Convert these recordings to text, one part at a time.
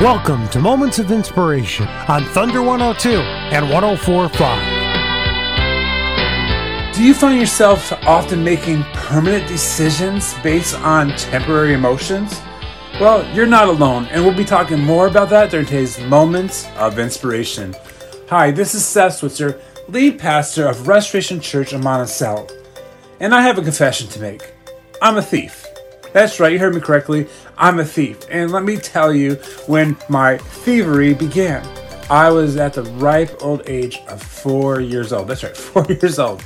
Welcome to Moments of Inspiration on Thunder 102 and 1045. Do you find yourself often making permanent decisions based on temporary emotions? Well, you're not alone, and we'll be talking more about that during today's Moments of Inspiration. Hi, this is Seth Switzer, lead pastor of Restoration Church in Monticello, and I have a confession to make. I'm a thief. That's right, you heard me correctly. I'm a thief. And let me tell you when my thievery began. I was at the ripe old age of four years old. That's right, four years old.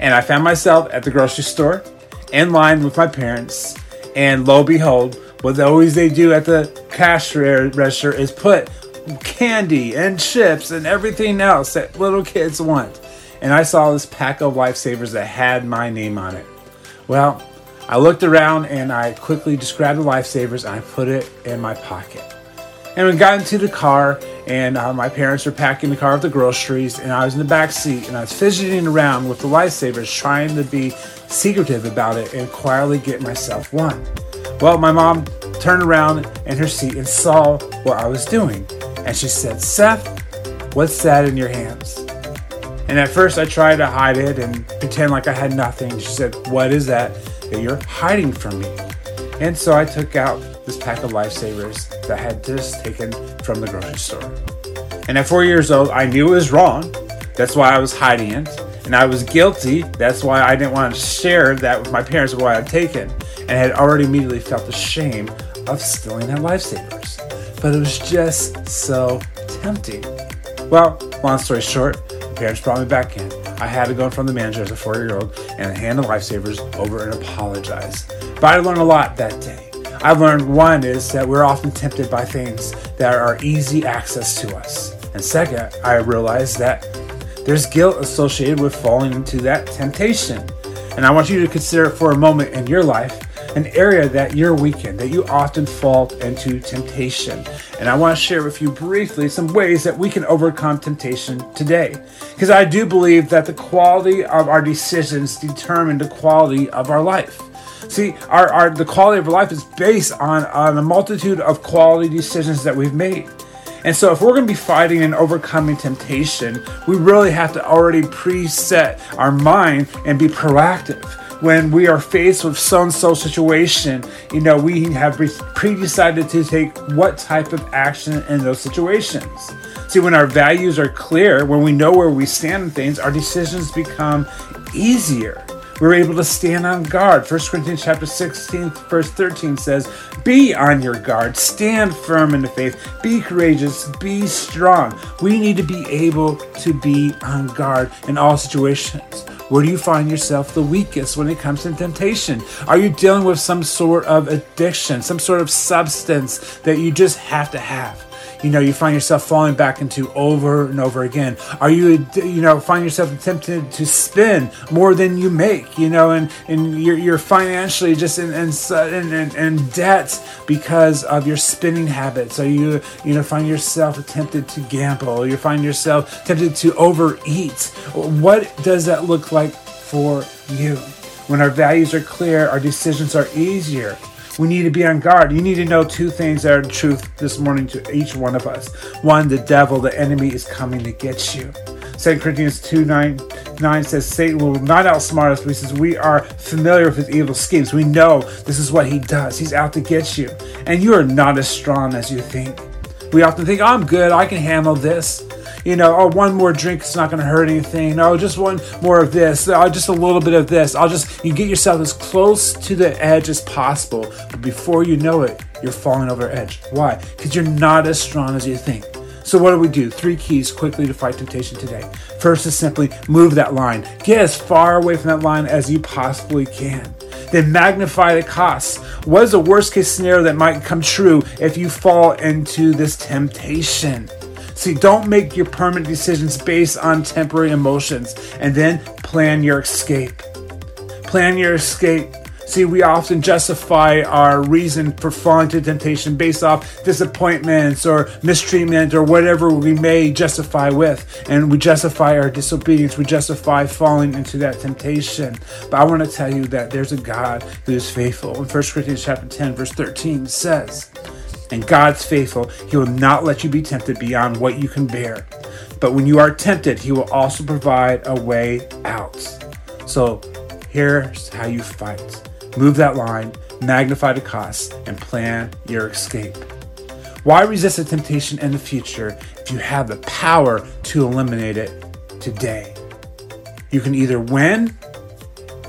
And I found myself at the grocery store in line with my parents. And lo and behold, what always they do at the cash register is put candy and chips and everything else that little kids want. And I saw this pack of lifesavers that had my name on it. Well, I looked around and I quickly just grabbed the lifesavers and I put it in my pocket. And we got into the car, and uh, my parents were packing the car with the groceries, and I was in the back seat, and I was fidgeting around with the lifesavers, trying to be secretive about it and quietly get myself one. Well, my mom turned around in her seat and saw what I was doing, and she said, "Seth, what's that in your hands?" And at first, I tried to hide it and pretend like I had nothing. She said, "What is that?" That you're hiding from me. And so I took out this pack of lifesavers that I had just taken from the grocery store. And at four years old, I knew it was wrong. That's why I was hiding it. And I was guilty. That's why I didn't want to share that with my parents what I had taken. And I had already immediately felt the shame of stealing their lifesavers. But it was just so tempting. Well, long story short, my parents brought me back in. I had to go in front of the manager as a four year old and hand the lifesavers over and apologize. But I learned a lot that day. I learned one is that we're often tempted by things that are easy access to us. And second, I realized that there's guilt associated with falling into that temptation. And I want you to consider it for a moment in your life an area that you're weak in, that you often fall into temptation. And I want to share with you briefly some ways that we can overcome temptation today. Because I do believe that the quality of our decisions determine the quality of our life. See, our, our the quality of our life is based on, on a multitude of quality decisions that we've made. And so, if we're going to be fighting and overcoming temptation, we really have to already preset our mind and be proactive when we are faced with some so situation, you know, we have pre-decided to take what type of action in those situations. See, when our values are clear, when we know where we stand in things, our decisions become easier. We're able to stand on guard. 1 Corinthians chapter 16, verse 13 says, Be on your guard, stand firm in the faith, be courageous, be strong. We need to be able to be on guard in all situations. Where do you find yourself the weakest when it comes to temptation? Are you dealing with some sort of addiction, some sort of substance that you just have to have? You know you find yourself falling back into over and over again. Are you you know find yourself tempted to spend more than you make you know and and you're, you're financially just in in, in in debt because of your spending habits. Are you you know find yourself tempted to gamble. You find yourself tempted to overeat. What does that look like for you? When our values are clear our decisions are easier we need to be on guard. You need to know two things that are truth this morning to each one of us. One, the devil, the enemy, is coming to get you. 2 Corinthians 2 9, 9 says, Satan will not outsmart us, but he says, We are familiar with his evil schemes. We know this is what he does. He's out to get you. And you are not as strong as you think. We often think, I'm good, I can handle this you know, oh, one more drink is not going to hurt anything. Oh, just one more of this. Oh, just a little bit of this. I'll just, you get yourself as close to the edge as possible. But before you know it, you're falling over edge. Why? Because you're not as strong as you think. So, what do we do? Three keys quickly to fight temptation today. First is simply move that line. Get as far away from that line as you possibly can. Then magnify the costs. What is the worst case scenario that might come true if you fall into this temptation? See, don't make your permanent decisions based on temporary emotions and then plan your escape. Plan your escape. See, we often justify our reason for falling to temptation based off disappointments or mistreatment or whatever we may justify with. And we justify our disobedience. We justify falling into that temptation. But I want to tell you that there's a God who is faithful. In 1 Corinthians chapter 10, verse 13 says, And God's faithful. He will not let you be tempted beyond what you can bear. But when you are tempted, He will also provide a way out. So here's how you fight move that line, magnify the cost, and plan your escape. Why resist a temptation in the future if you have the power to eliminate it today? You can either win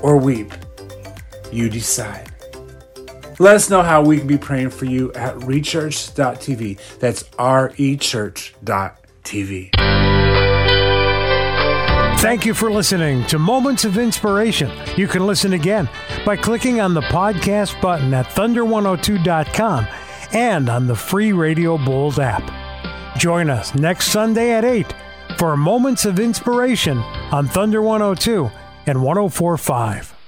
or weep. You decide. Let us know how we can be praying for you at rechurch.tv. That's R E Church.tv. Thank you for listening to Moments of Inspiration. You can listen again by clicking on the podcast button at thunder102.com and on the free Radio Bold app. Join us next Sunday at 8 for Moments of Inspiration on Thunder 102 and 1045.